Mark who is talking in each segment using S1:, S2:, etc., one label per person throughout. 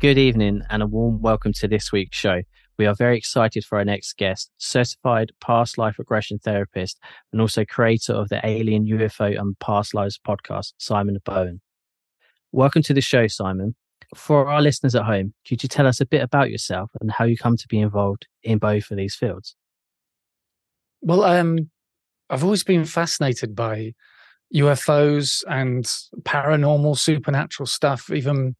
S1: Good evening and a warm welcome to this week's show. We are very excited for our next guest, certified past life regression therapist and also creator of the Alien UFO and Past Lives podcast, Simon Bown. Welcome to the show, Simon. For our listeners at home, could you tell us a bit about yourself and how you come to be involved in both of these fields?
S2: Well, um, I've always been fascinated by UFOs and paranormal, supernatural stuff. Even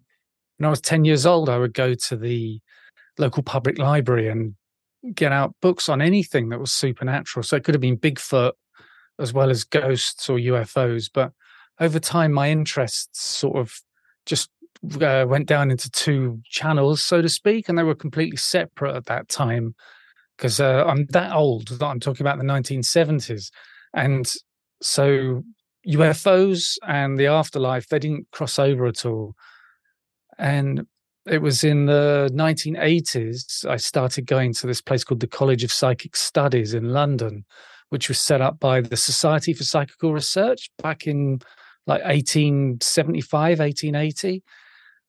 S2: when I was 10 years old, I would go to the local public library and get out books on anything that was supernatural. So it could have been Bigfoot as well as ghosts or UFOs. But over time, my interests sort of just uh, went down into two channels, so to speak, and they were completely separate at that time because uh, I'm that old that I'm talking about the 1970s. And so UFOs and the afterlife, they didn't cross over at all. And it was in the 1980s, I started going to this place called the College of Psychic Studies in London, which was set up by the Society for Psychical Research back in like 1875, 1880.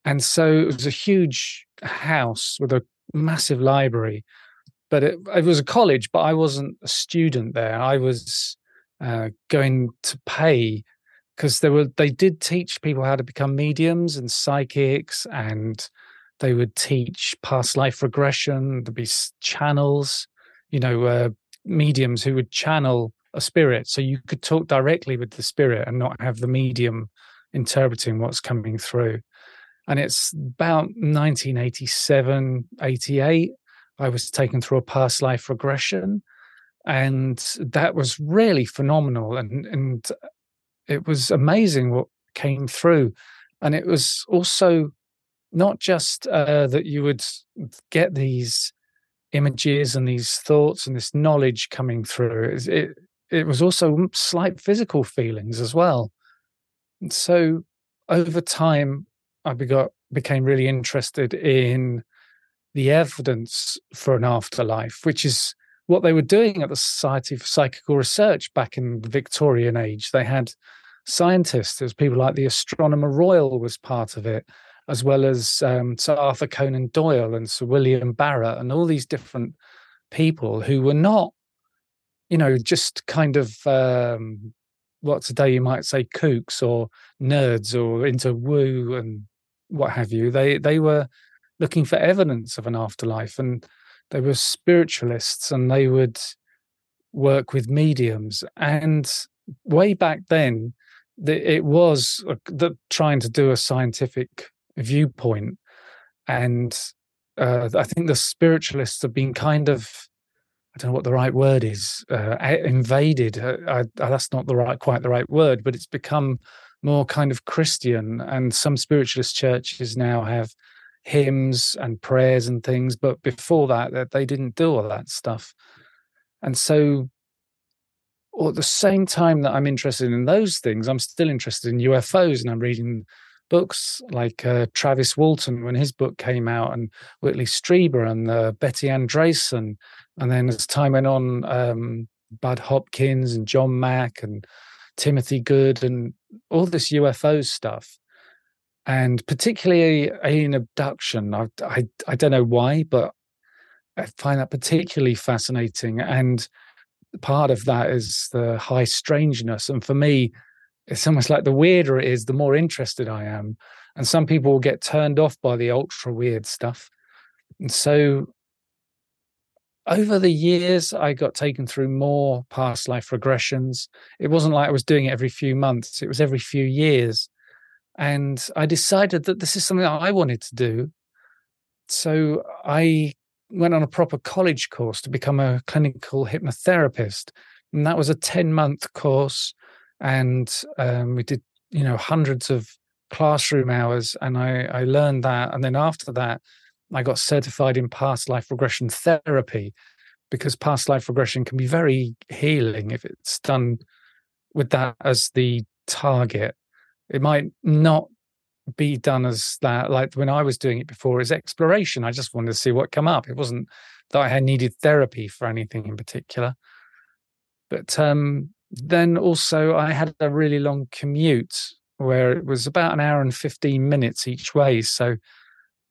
S2: And so it was a huge house with a massive library. But it, it was a college, but I wasn't a student there. I was uh, going to pay because there were they did teach people how to become mediums and psychics and they would teach past life regression there'd be channels you know uh, mediums who would channel a spirit. So you could talk directly with the spirit and not have the medium interpreting what's coming through. And it's about 1987 88 i was taken through a past life regression and that was really phenomenal. And and it was amazing what came through and it was also not just uh, that you would get these images and these thoughts and this knowledge coming through it, it, it was also slight physical feelings as well and so over time i became really interested in the evidence for an afterlife which is what they were doing at the Society for Psychical Research back in the Victorian age. They had scientists, there's people like the Astronomer Royal was part of it, as well as um, Sir Arthur Conan Doyle and Sir William Barrett and all these different people who were not, you know, just kind of um, what today you might say kooks or nerds or into woo and what have you. They they were looking for evidence of an afterlife and they were spiritualists and they would work with mediums. And way back then, it was the, trying to do a scientific viewpoint. And uh, I think the spiritualists have been kind of, I don't know what the right word is, uh, invaded. Uh, I, that's not the right, quite the right word, but it's become more kind of Christian. And some spiritualist churches now have hymns and prayers and things but before that that they didn't do all that stuff and so at the same time that i'm interested in those things i'm still interested in ufos and i'm reading books like uh, travis walton when his book came out and whitley strieber and uh, betty andreasson and then as time went on um, bud hopkins and john mack and timothy good and all this ufo stuff and particularly alien abduction. I, I, I don't know why, but I find that particularly fascinating. And part of that is the high strangeness. And for me, it's almost like the weirder it is, the more interested I am. And some people will get turned off by the ultra weird stuff. And so over the years, I got taken through more past life regressions. It wasn't like I was doing it every few months, it was every few years. And I decided that this is something that I wanted to do. So I went on a proper college course to become a clinical hypnotherapist. And that was a 10 month course. And um, we did, you know, hundreds of classroom hours. And I, I learned that. And then after that, I got certified in past life regression therapy because past life regression can be very healing if it's done with that as the target it might not be done as that like when i was doing it before is exploration i just wanted to see what come up it wasn't that i had needed therapy for anything in particular but um, then also i had a really long commute where it was about an hour and 15 minutes each way so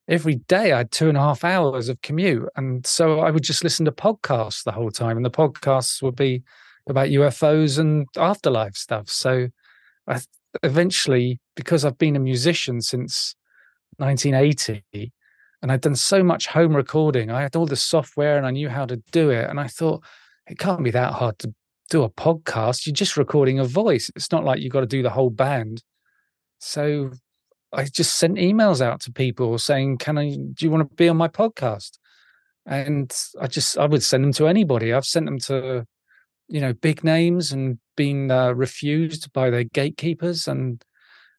S2: every day I had two and a half hours of commute. And so I would just listen to podcasts the whole time. And the podcasts would be about UFOs and afterlife stuff. So I eventually, because I've been a musician since 1980 and I'd done so much home recording, I had all the software and I knew how to do it. And I thought, it can't be that hard to do a podcast. You're just recording a voice. It's not like you've got to do the whole band. So I just sent emails out to people saying, "Can I? Do you want to be on my podcast?" And I just I would send them to anybody. I've sent them to, you know, big names and been uh, refused by their gatekeepers. And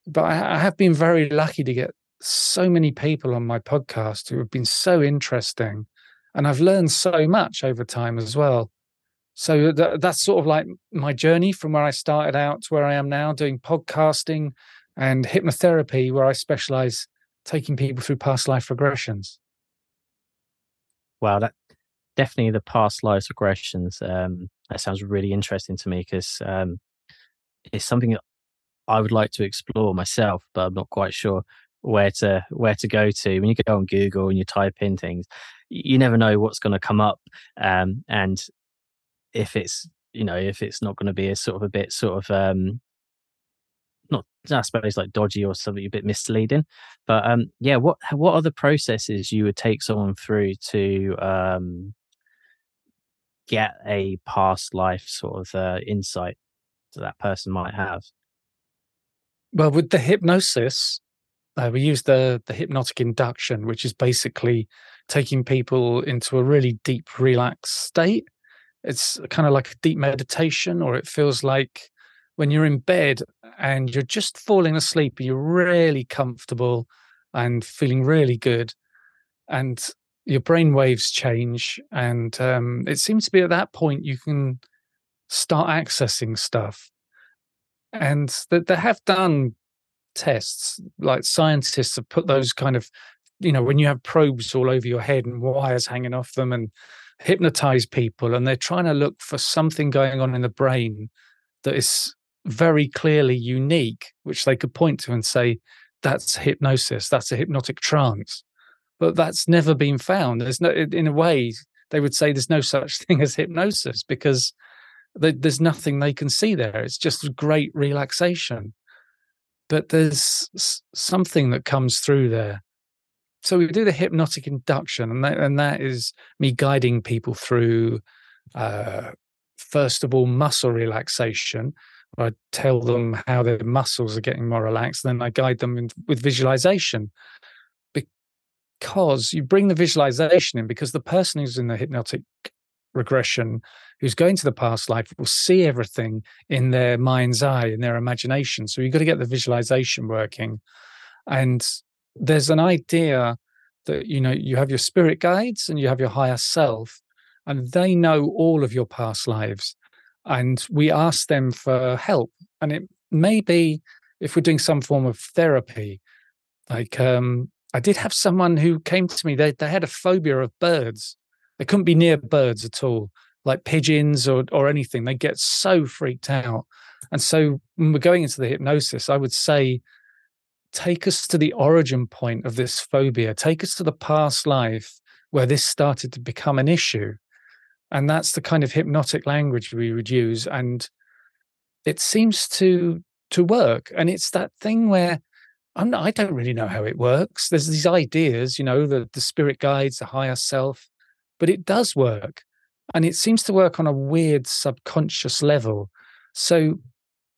S2: but I, I have been very lucky to get so many people on my podcast who have been so interesting, and I've learned so much over time as well. So that, that's sort of like my journey from where I started out to where I am now, doing podcasting and hypnotherapy, where I specialize taking people through past life regressions.
S1: Wow, that definitely the past life regressions. Um, that sounds really interesting to me because um, it's something that I would like to explore myself, but I'm not quite sure where to where to go to. When you go on Google and you type in things, you never know what's going to come up, um, and if it's you know if it's not going to be a sort of a bit sort of um not I suppose like dodgy or something a bit misleading. But um yeah, what what are the processes you would take someone through to um get a past life sort of uh, insight that that person might have?
S2: Well, with the hypnosis, uh, we use the the hypnotic induction, which is basically taking people into a really deep, relaxed state. It's kind of like a deep meditation, or it feels like when you're in bed and you're just falling asleep and you're really comfortable and feeling really good and your brain waves change and um, it seems to be at that point you can start accessing stuff and that they have done tests like scientists have put those kind of you know when you have probes all over your head and wires hanging off them and hypnotize people and they're trying to look for something going on in the brain that is very clearly unique, which they could point to and say, that's hypnosis, that's a hypnotic trance. But that's never been found. There's no, in a way, they would say there's no such thing as hypnosis because there's nothing they can see there. It's just great relaxation. But there's something that comes through there. So we do the hypnotic induction, and that, and that is me guiding people through, uh, first of all, muscle relaxation, I tell them how their muscles are getting more relaxed. Then I guide them in, with visualization because you bring the visualization in because the person who's in the hypnotic regression who's going to the past life will see everything in their mind's eye in their imagination. So you've got to get the visualization working. And there's an idea that you know you have your spirit guides and you have your higher self and they know all of your past lives. And we ask them for help. And it may be if we're doing some form of therapy, like um, I did have someone who came to me, they, they had a phobia of birds. They couldn't be near birds at all, like pigeons or, or anything. They get so freaked out. And so when we're going into the hypnosis, I would say, take us to the origin point of this phobia, take us to the past life where this started to become an issue and that's the kind of hypnotic language we would use and it seems to to work and it's that thing where I'm not, I don't really know how it works. There's these ideas, you know, the, the spirit guides, the higher self, but it does work. And it seems to work on a weird subconscious level. So,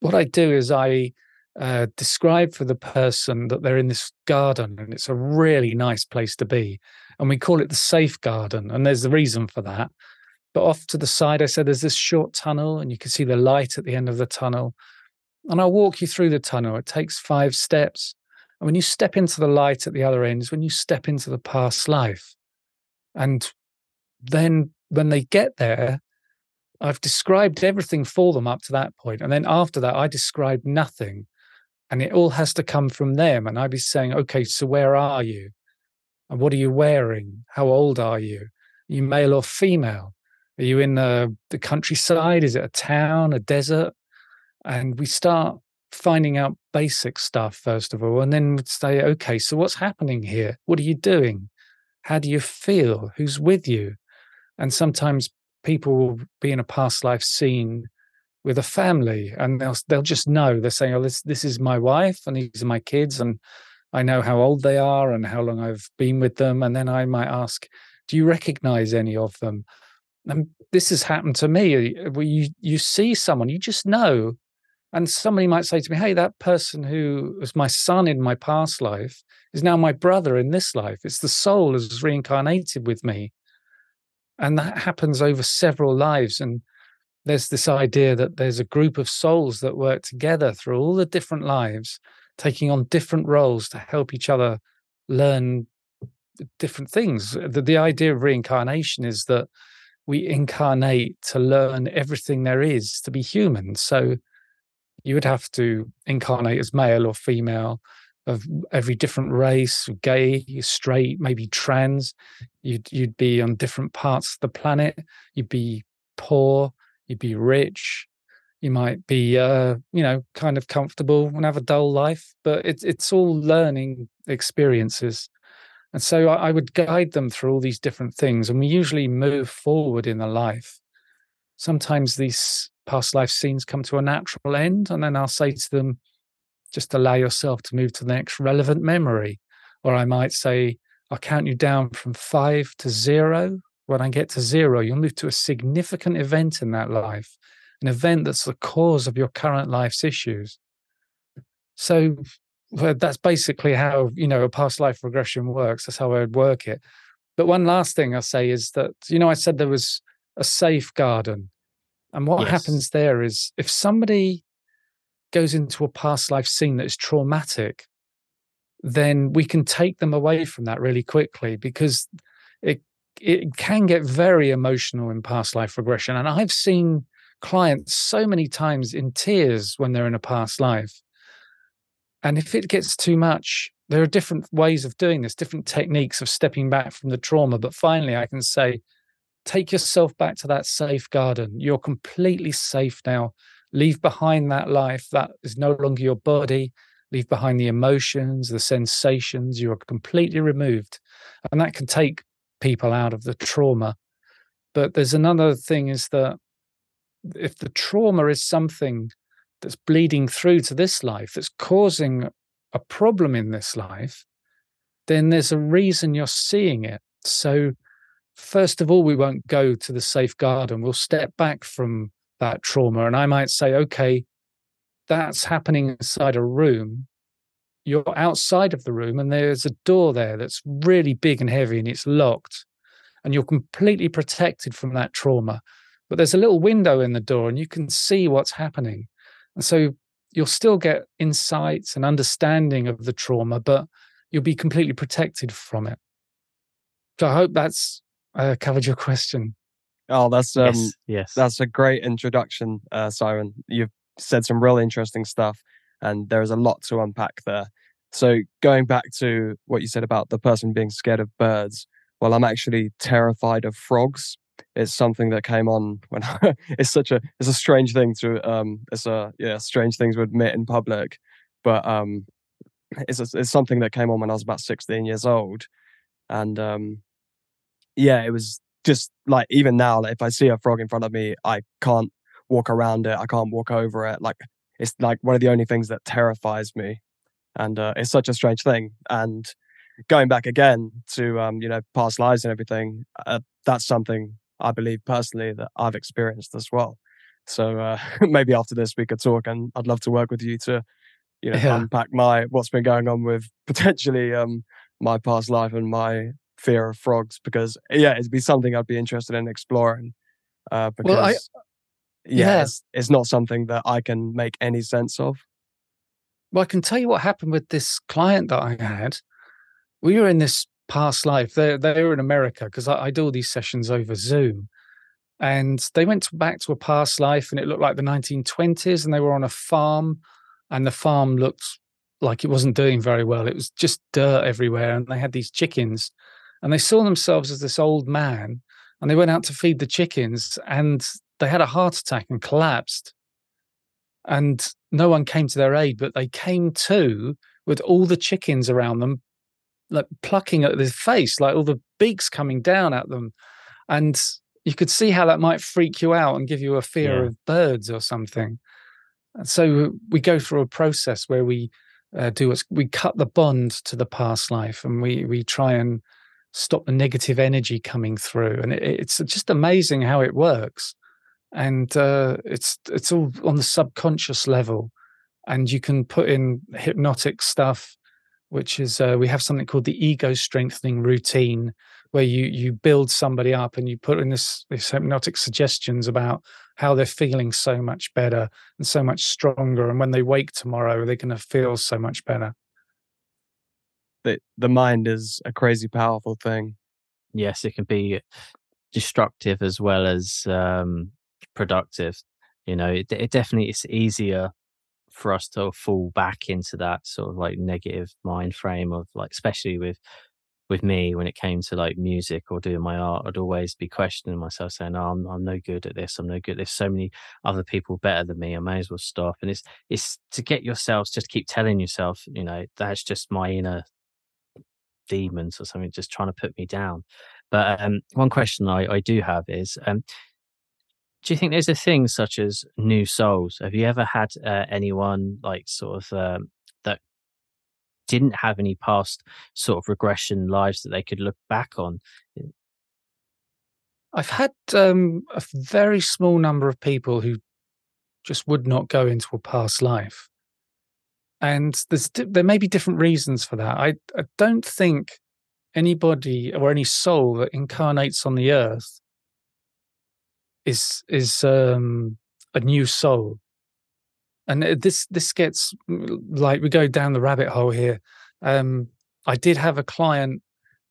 S2: what I do is I uh, describe for the person that they're in this garden and it's a really nice place to be. And we call it the safe garden. And there's the reason for that. But off to the side, I said, there's this short tunnel, and you can see the light at the end of the tunnel. And I'll walk you through the tunnel. It takes five steps. And when you step into the light at the other end, is when you step into the past life. And then when they get there, I've described everything for them up to that point. And then after that, I describe nothing. And it all has to come from them. And I'd be saying, okay, so where are you? And what are you wearing? How old are you? Are you male or female? Are you in the, the countryside? Is it a town, a desert? And we start finding out basic stuff first of all, and then say, okay, so what's happening here? What are you doing? How do you feel? Who's with you? And sometimes people will be in a past life scene with a family, and they'll they'll just know. They're saying, "Oh, this this is my wife, and these are my kids, and I know how old they are and how long I've been with them." And then I might ask, "Do you recognize any of them?" And this has happened to me. Where you you see someone, you just know, and somebody might say to me, "Hey, that person who was my son in my past life is now my brother in this life. It's the soul has reincarnated with me." And that happens over several lives. And there's this idea that there's a group of souls that work together through all the different lives, taking on different roles to help each other learn different things. The, the idea of reincarnation is that we incarnate to learn everything there is to be human. So you would have to incarnate as male or female of every different race, gay, straight, maybe trans. You'd you'd be on different parts of the planet. You'd be poor. You'd be rich. You might be, uh, you know, kind of comfortable and have a dull life. But it's it's all learning experiences, and so I, I would guide them through all these different things. And we usually move forward in the life. Sometimes these past life scenes come to a natural end, and then I'll say to them just allow yourself to move to the next relevant memory. Or I might say, I'll count you down from five to zero. When I get to zero, you'll move to a significant event in that life, an event that's the cause of your current life's issues. So well, that's basically how, you know, a past life regression works. That's how I would work it. But one last thing I'll say is that, you know, I said there was a safe garden. And what yes. happens there is if somebody goes into a past life scene that is traumatic, then we can take them away from that really quickly because it it can get very emotional in past life regression. And I've seen clients so many times in tears when they're in a past life. And if it gets too much, there are different ways of doing this, different techniques of stepping back from the trauma. But finally, I can say, take yourself back to that safe garden. You're completely safe now. Leave behind that life that is no longer your body. Leave behind the emotions the sensations. You are completely removed. And that can take people out of the trauma. But there's another thing is that if the trauma is something that's bleeding through to this life that's causing a problem in this life then there's a reason you're seeing it. So first of all we won't go to the safe garden we'll step back from that trauma. And I might say, okay, that's happening inside a room. You're outside of the room, and there's a door there that's really big and heavy, and it's locked. And you're completely protected from that trauma. But there's a little window in the door, and you can see what's happening. And so you'll still get insights and understanding of the trauma, but you'll be completely protected from it. So I hope that's uh, covered your question.
S3: Oh, that's um, yes, yes. that's a great introduction, uh, Simon. You've said some really interesting stuff, and there is a lot to unpack there. So, going back to what you said about the person being scared of birds, well, I'm actually terrified of frogs. It's something that came on when I, it's such a it's a strange thing to um it's a yeah strange thing to admit in public, but um it's a, it's something that came on when I was about 16 years old, and um yeah, it was just like even now, like, if I see a frog in front of me, I can't walk around it. I can't walk over it. Like it's like one of the only things that terrifies me, and uh, it's such a strange thing. And going back again to um, you know past lives and everything, uh, that's something I believe personally that I've experienced as well. So uh, maybe after this we could talk, and I'd love to work with you to you know yeah. unpack my what's been going on with potentially um my past life and my fear of frogs because yeah, it'd be something I'd be interested in exploring. Uh, because well, I, yeah, yeah. It's, it's not something that I can make any sense of.
S2: Well, I can tell you what happened with this client that I had. We were in this past life. They they were in America because I, I, do all these sessions over Zoom, and they went back to a past life, and it looked like the 1920s, and they were on a farm, and the farm looked like it wasn't doing very well. It was just dirt everywhere, and they had these chickens, and they saw themselves as this old man and they went out to feed the chickens and they had a heart attack and collapsed and no one came to their aid, but they came to with all the chickens around them, like plucking at their face, like all the beaks coming down at them. And you could see how that might freak you out and give you a fear yeah. of birds or something. And so we go through a process where we uh, do what's we cut the bond to the past life and we we try and stop the negative energy coming through. And it, it's just amazing how it works. And uh, it's it's all on the subconscious level, and you can put in hypnotic stuff, which is uh, we have something called the ego strengthening routine, where you you build somebody up and you put in this these hypnotic suggestions about how they're feeling so much better and so much stronger, and when they wake tomorrow, they're going to feel so much better
S3: the the mind is a crazy powerful thing.
S1: Yes, it can be destructive as well as um, productive. You know, it, it definitely it's easier for us to fall back into that sort of like negative mind frame of like, especially with with me when it came to like music or doing my art, I'd always be questioning myself, saying, "Oh, I'm I'm no good at this. I'm no good. There's so many other people better than me. I may as well stop." And it's it's to get yourselves just keep telling yourself, you know, that's just my inner demons or something just trying to put me down. But um, one question I, I do have is um, do you think there's a thing such as new souls? Have you ever had uh, anyone like sort of um, that didn't have any past sort of regression lives that they could look back on?
S2: I've had um, a very small number of people who just would not go into a past life and there's there may be different reasons for that. I, I don't think anybody or any soul that incarnates on the earth is is um, a new soul, and this this gets like we go down the rabbit hole here. Um, I did have a client,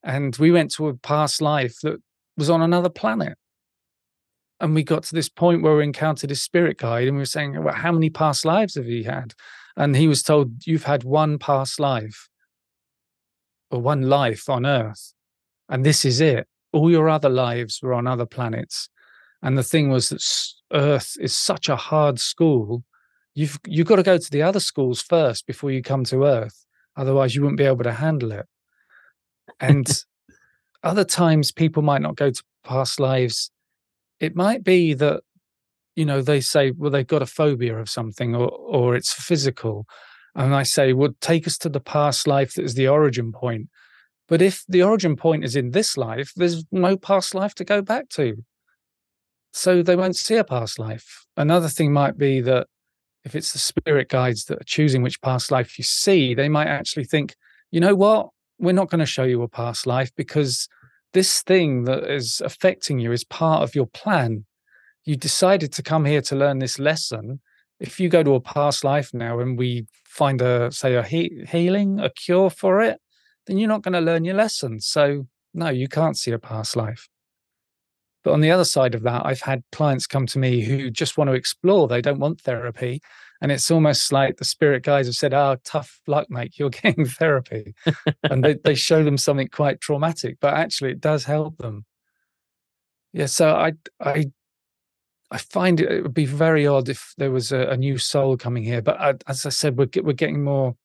S2: and we went to a past life that was on another planet. And we got to this point where we encountered a spirit guide, and we were saying, "Well, how many past lives have you had?" And he was told, You've had one past life or one life on Earth, and this is it. All your other lives were on other planets. And the thing was that Earth is such a hard school. You've you've got to go to the other schools first before you come to Earth. Otherwise, you wouldn't be able to handle it. And other times, people might not go to past lives. It might be that you know, they say, well, they've got a phobia of something or, or it's physical. And I say, well, take us to the past life that is the origin point. But if the origin point is in this life, there's no past life to go back to. So they won't see a past life. Another thing might be that if it's the spirit guides that are choosing which past life you see, they might actually think, you know what? We're not going to show you a past life because this thing that is affecting you is part of your plan you decided to come here to learn this lesson. If you go to a past life now and we find a say a he- healing a cure for it then you're not going to learn your lesson. So no you can't see a past life. But on the other side of that i've had clients come to me who just want to explore. They don't want therapy. And it's almost like the spirit guides have said oh tough luck mate. You're getting therapy. And they, they show them something quite traumatic but actually it does help them. Yeah so i i I find it, would be very odd if there was a, a new soul coming here. But I, as I said, we're we're getting more.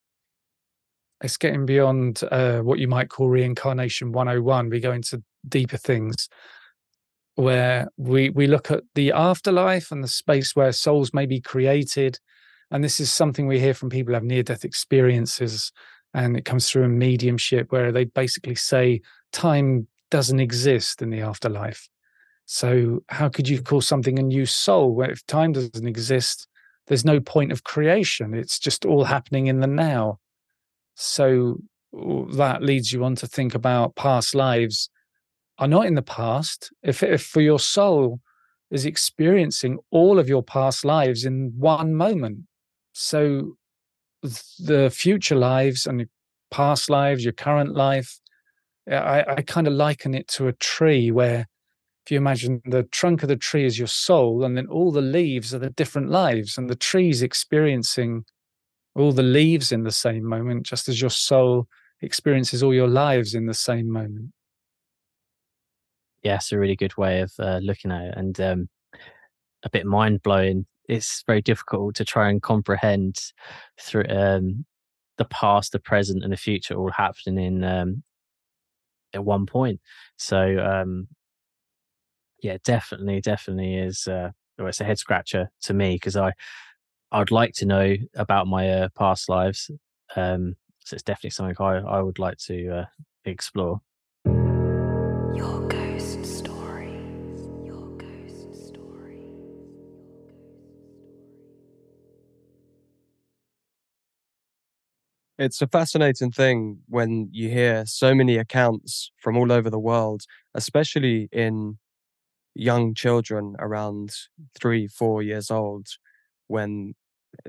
S2: It's getting beyond uh, what you might call reincarnation 101. We go into deeper things where we we look at the afterlife and the space where souls may be created. And this is something we hear from people who have near death experiences. And it comes through a mediumship where they basically say time doesn't exist in the afterlife so, how could you call something a new soul? Where if time doesn't exist, there's no point of creation. It's just all happening in the now. So, that leads you on to think about past lives are not in the past. If, if for your soul is experiencing all of your past lives in one moment, so the future lives and past lives, your current life, I, I kind of liken it to a tree where if you imagine the trunk of the tree is your soul, and then all the leaves are the different lives, and the tree's experiencing all the leaves in the same moment, just as your soul experiences all your lives in the same moment.
S1: Yeah, it's a really good way of uh, looking at it, and um, a bit mind blowing it's very difficult to try and comprehend through um, the past, the present, and the future all happening in um, at one point. So um, yeah, definitely, definitely is. Uh, well, it's a head scratcher to me because I I'd like to know about my uh, past lives. Um, so it's definitely something I I would like to uh, explore. Your ghost story. Your ghost story.
S3: It's a fascinating thing when you hear so many accounts from all over the world, especially in young children around three, four years old, when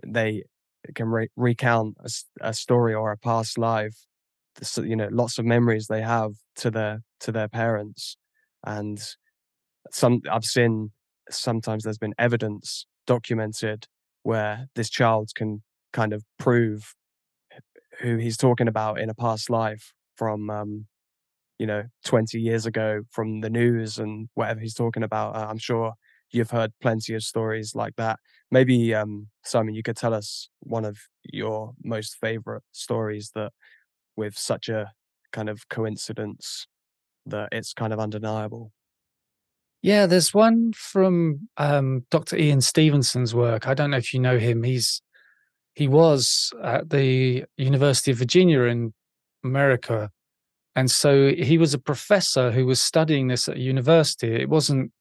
S3: they can re- recount a, a, story or a past life, you know, lots of memories they have to their to their parents, and some I've seen sometimes there's been evidence documented where this child can kind of prove who he's talking about in a past life from um, you know 20 years ago from the news and whatever he's talking about uh, i'm sure you've heard plenty of stories like that. Maybe um, simon you could tell us one of your most favorite stories that with such a kind of coincidence that it's kind of undeniable.
S2: Yeah there's one from um, dr ian stevenson's work. I don't know if you know him. He's he was at the university of virginia in america and so he was a professor who was studying this at university. It wasn't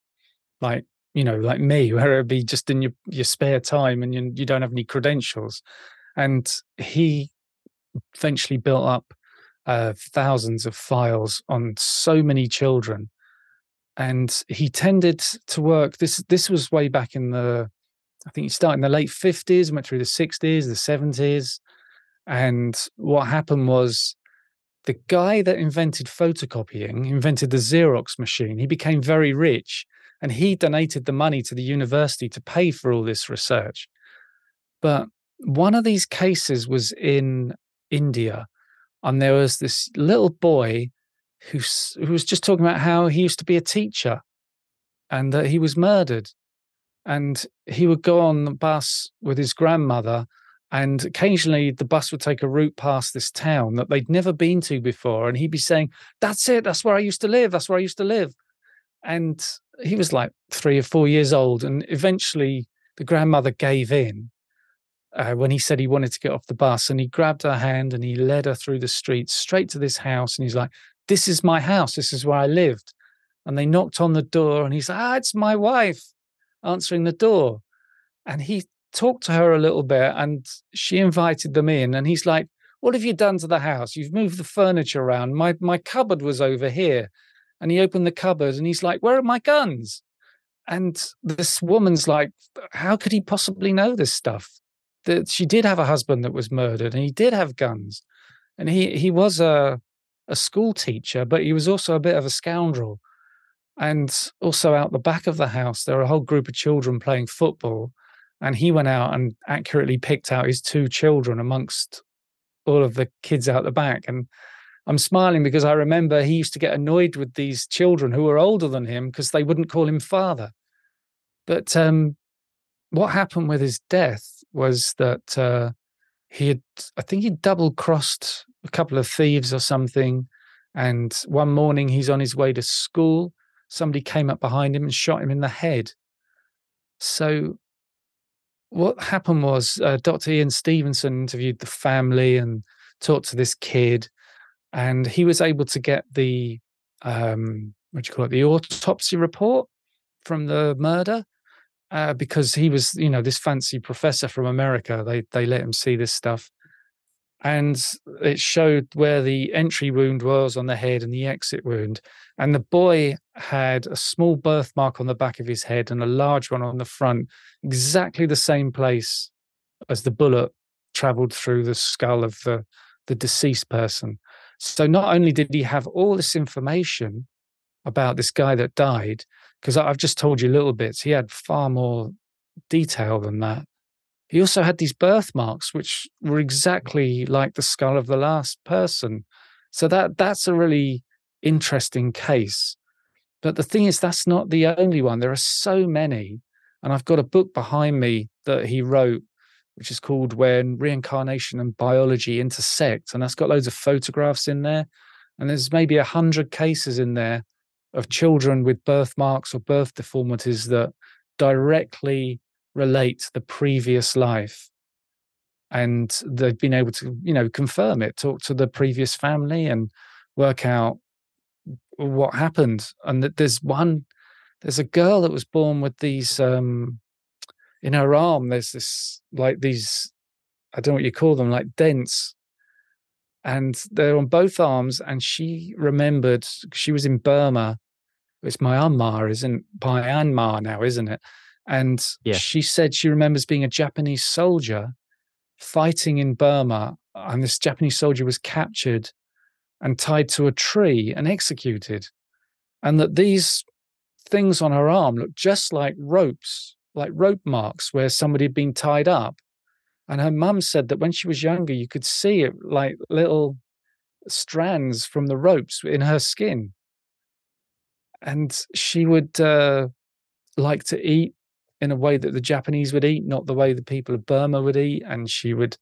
S2: like, you know, like me, where it'd be just in your, your spare time and you, you don't have any credentials. And he eventually built up uh, thousands of files on so many children. And he tended to work. This this was way back in the, I think he started in the late fifties, went through the sixties, the seventies, and what happened was the guy that invented photocopying invented the Xerox machine. He became very rich and he donated the money to the university to pay for all this research. But one of these cases was in India, and there was this little boy who, who was just talking about how he used to be a teacher and that he was murdered. And he would go on the bus with his grandmother and occasionally the bus would take a route past this town that they'd never been to before. And he'd be saying, That's it. That's where I used to live. That's where I used to live. And he was like three or four years old. And eventually the grandmother gave in uh, when he said he wanted to get off the bus. And he grabbed her hand and he led her through the streets straight to this house. And he's like, This is my house. This is where I lived. And they knocked on the door and he's like, Ah, it's my wife answering the door. And he talked to her a little bit and she invited them in and he's like what have you done to the house? You've moved the furniture around. My my cupboard was over here. And he opened the cupboard and he's like where are my guns? And this woman's like how could he possibly know this stuff? That she did have a husband that was murdered and he did have guns. And he he was a a school teacher but he was also a bit of a scoundrel. And also out the back of the house there are a whole group of children playing football and he went out and accurately picked out his two children amongst all of the kids out the back and i'm smiling because i remember he used to get annoyed with these children who were older than him because they wouldn't call him father. But um, what happened with his death was that uh, he had i think he double crossed a couple of thieves or something and one morning he's on his way to school. Somebody came up behind him and shot him in the head. So what happened was uh, Dr. Ian Stevenson interviewed the family and talked to this kid, and he was able to get the um, what do you call it, the autopsy report from the murder. Uh, because he was, you know, this fancy professor from America. They they let him see this stuff, and it showed where the entry wound was on the head and the exit wound. And the boy had a small birthmark on the back of his head and a large one on the front, exactly the same place as the bullet traveled through the skull of the, the deceased person. So not only did he have all this information about this guy that died, because I've just told you little bits, he had far more detail than that. He also had these birthmarks, which were exactly like the skull of the last person. So that that's a really interesting case. But the thing is, that's not the only one. There are so many. And I've got a book behind me that he wrote, which is called When Reincarnation and Biology Intersect. And that's got loads of photographs in there. And there's maybe a hundred cases in there of children with birthmarks or birth deformities that directly relate the previous life and they've been able to you know confirm it talk to the previous family and work out what happened. And that there's one there's a girl that was born with these um in her arm there's this like these i don't know what you call them like dents. And they're on both arms and she remembered she was in burma. It's myanmar isn't myanmar now isn't it and yeah. she said she remembers being a japanese soldier fighting in Burma, and this Japanese soldier was captured and tied to a tree and executed. And that these things on her arm looked just like ropes, like rope marks where somebody had been tied up. And her mum said that when she was younger, you could see it like little strands from the ropes in her skin. And she would uh, like to eat in a way that the Japanese would eat, not the way the people of Burma would eat. And she would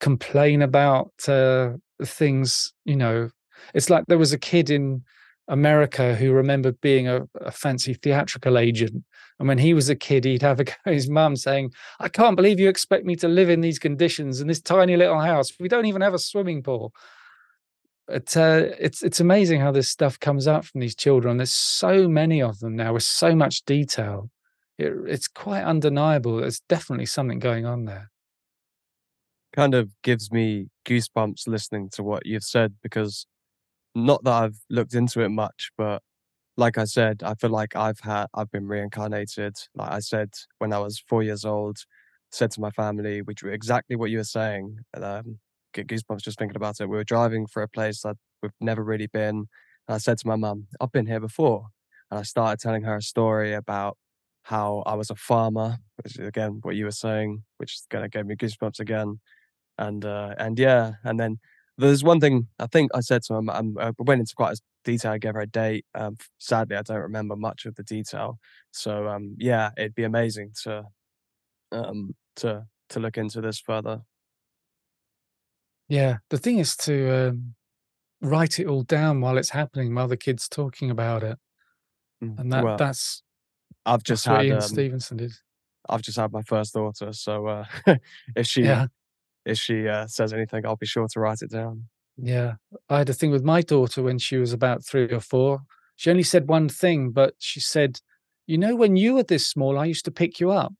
S2: complain about uh, things, you know. It's like there was a kid in America who remembered being a, a, fancy theatrical agent. And when he was a kid, he'd have a, his mum saying, I can't believe you expect me to live in these conditions in this tiny little house. We don't even have a swimming pool. Uh, it's it's amazing how this stuff comes out from these children. There's so many of them now with so much detail it, it's quite undeniable. There's definitely something going on there.
S3: Kind of gives me goosebumps listening to what you've said because not that I've looked into it much, but like I said, I feel like I've had I've been reincarnated. Like I said when I was four years old, said to my family, which were exactly what you were saying. And, um, get goosebumps just thinking about it. We were driving for a place that we've never really been. And I said to my mum, I've been here before. And I started telling her a story about how I was a farmer, which is again what you were saying, which kind of gave me goosebumps again. And uh, and yeah, and then there's one thing I think I said to him. I'm, i went into quite a detail. I gave her a date. Um, sadly, I don't remember much of the detail. So um, yeah, it'd be amazing to um, to to look into this further.
S2: Yeah, the thing is to um, write it all down while it's happening, while the kid's talking about it, mm, and that well, that's
S3: I've just That's had
S2: Ian um, Stevenson did.
S3: I've just had my first daughter, so uh, if she yeah. if she uh, says anything, I'll be sure to write it down.
S2: Yeah, I had a thing with my daughter when she was about three or four. She only said one thing, but she said, "You know, when you were this small, I used to pick you up,"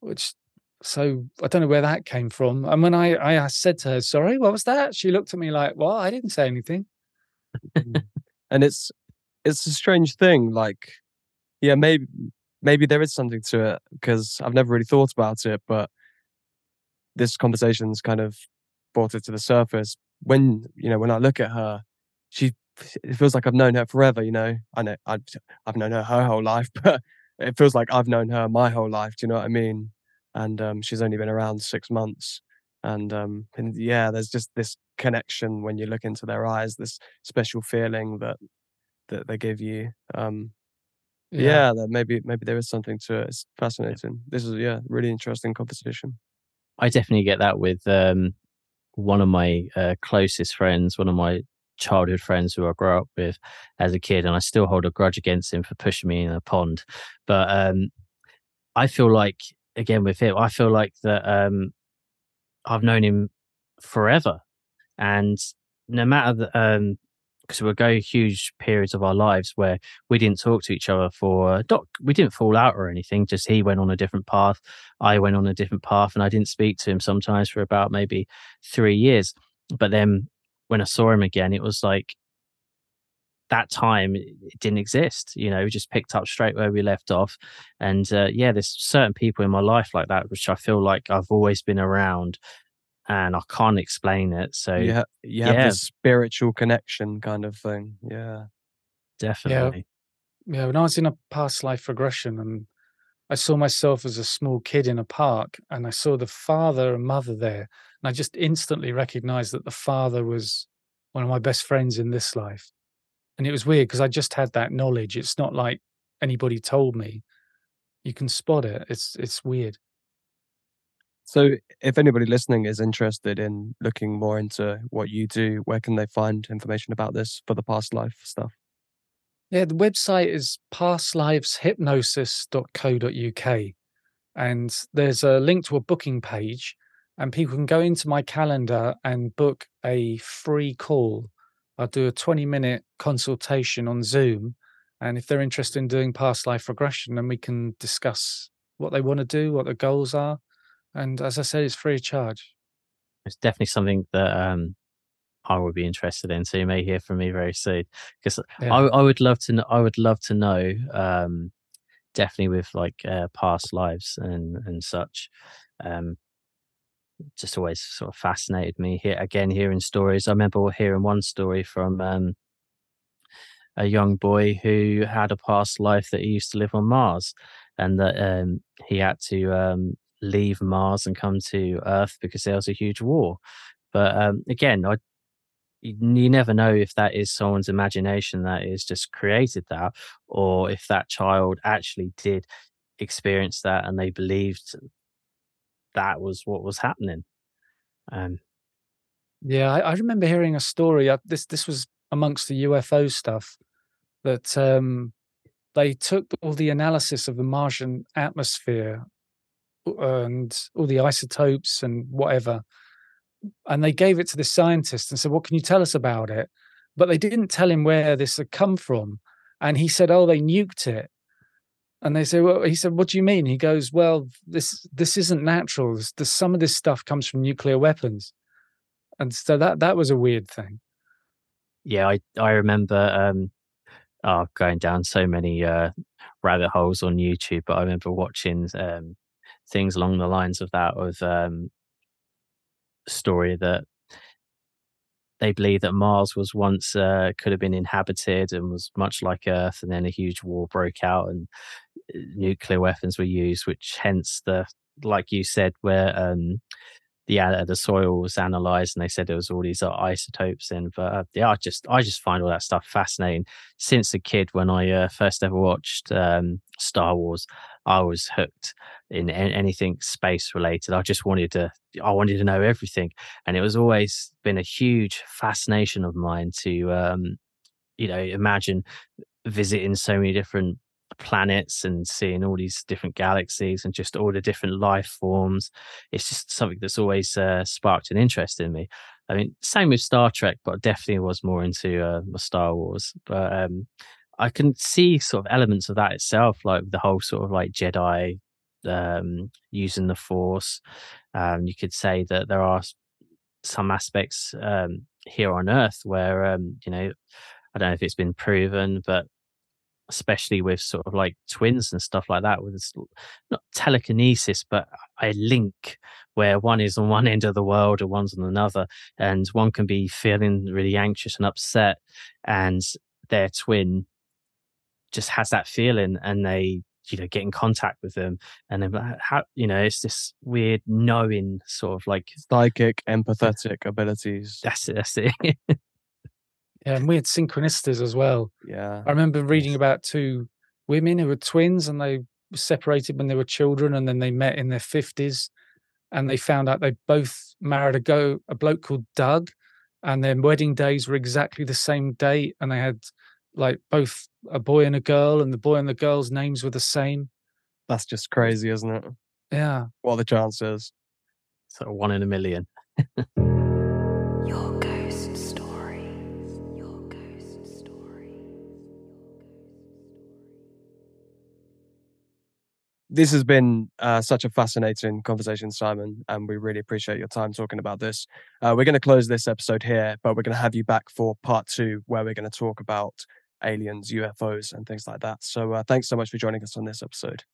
S2: which so I don't know where that came from. And when I I said to her, "Sorry, what was that?" She looked at me like, "Well, I didn't say anything."
S3: and it's it's a strange thing, like yeah, maybe maybe there is something to it because I've never really thought about it, but this conversation's kind of brought it to the surface. When you know, when I look at her, she it feels like I've known her forever. You know, I know I've, I've known her her whole life, but it feels like I've known her my whole life. Do you know what I mean? And um, she's only been around six months, and um, and yeah, there's just this connection when you look into their eyes, this special feeling that that they give you. Um, yeah, that maybe maybe there is something to it. It's fascinating. This is yeah, really interesting conversation.
S1: I definitely get that with um, one of my uh, closest friends, one of my childhood friends who I grew up with as a kid, and I still hold a grudge against him for pushing me in a pond. But um, I feel like again with him, I feel like that um, I've known him forever, and no matter the, um, because we'll go huge periods of our lives where we didn't talk to each other for doc we didn't fall out or anything just he went on a different path i went on a different path and i didn't speak to him sometimes for about maybe three years. But then when i saw him again it was like that time it didn't exist you know we just picked up straight where we left off. And uh, yeah there's certain people in my life like that which i feel like i've always been around and I can't explain it. So
S3: you, ha- you have yeah. this spiritual connection kind of thing. Yeah,
S1: definitely.
S2: Yeah. yeah, when I was in a past life regression and I saw myself as a small kid in a park and I saw the father and mother there. And I just instantly recognized that the father was one of my best friends in this life. And it was weird because I just had that knowledge. It's not like anybody told me. you can spot it. It's it's weird.
S3: So, if anybody listening is interested in looking more into what you do, where can they find information about this for the past life stuff?
S2: Yeah, the website is pastliveshypnosis.co.uk. And there's a link to a booking page, and people can go into my calendar and book a free call. I'll do a 20 minute consultation on Zoom. And if they're interested in doing past life regression, then we can discuss what they want to do, what their goals are, and as I said, it's free of charge.
S1: It's definitely something that um, I would be interested in. So you may hear from me very soon because yeah. I, I, would love to. Know, I would love to know. Um, definitely with like uh, past lives and and such. Um, just always sort of fascinated me here again hearing stories. I remember hearing one story from um, a young boy who had a past life that he used to live on Mars, and that um, he had to um, leave Mars and come to Earth because there was a huge war. But um, again, I you never know if that is someone's imagination that is just created that, or if that child actually did experience that and they believed that was what was happening. Um,
S2: yeah, I, I remember hearing a story. Uh, this this was amongst the UFO stuff that um, they took all the analysis of the Martian atmosphere and all the isotopes and whatever. And they gave it to the scientist and said, What can you tell us about it? But they didn't tell him where this had come from. And he said, Oh, they nuked it. And they said, Well, he said, What do you mean? He goes, Well, this this isn't natural. This, some of this stuff comes from nuclear weapons. And so that that was a weird thing.
S1: Yeah, I, I remember um oh, going down so many uh rabbit holes on YouTube, but I remember watching um things along the lines of that of um, story that they believe that Mars was once uh, could have been inhabited and was much like Earth, and then a huge war broke out and uh, nuclear weapons were used, which hence the like you said, where um, the uh, the soil was analyzed and they said there was all these uh, isotopes in. But uh, yeah, I just I just find all that stuff fascinating. Since a kid, when I uh, first ever watched um, Star Wars, I was hooked in anything space related. I just wanted to, I wanted to know everything, and it was always been a huge fascination of mine to, um, you know, imagine visiting so many different planets and seeing all these different galaxies and just all the different life forms. It's just something that's always uh, sparked an interest in me. I mean, same with Star Trek, but definitely was more into uh, Star Wars. But um, I can see sort of elements of that itself, like the whole sort of like Jedi um, using the Force. Um, you could say that there are some aspects um, here on Earth where um, you know I don't know if it's been proven, but especially with sort of like twins and stuff like that, with not telekinesis, but a link where one is on one end of the world and one's on another, and one can be feeling really anxious and upset, and their twin just has that feeling and they you know get in contact with them and then how you know it's this weird knowing sort of like
S3: psychic empathetic abilities.
S1: That's it that's it.
S2: Yeah and weird synchronicities as well.
S3: Yeah
S2: i remember reading yes. about two women who were twins and they were separated when they were children and then they met in their 50s and they found out they both married a go a bloke called doug and their wedding days were exactly the same date and they had like both a boy and a girl, and the boy and the girl's names were the same.
S3: That's just crazy, isn't it?
S2: Yeah.
S3: What are the chances?
S1: Sort of one in a million.
S4: Your ghost story. Your ghost story.
S3: This has been uh, such a fascinating conversation, Simon, and we really appreciate your time talking about this. Uh, we're going to close this episode here, but we're going to have you back for part two, where we're going to talk about aliens, UFOs, and things like that. So uh, thanks so much for joining us on this episode.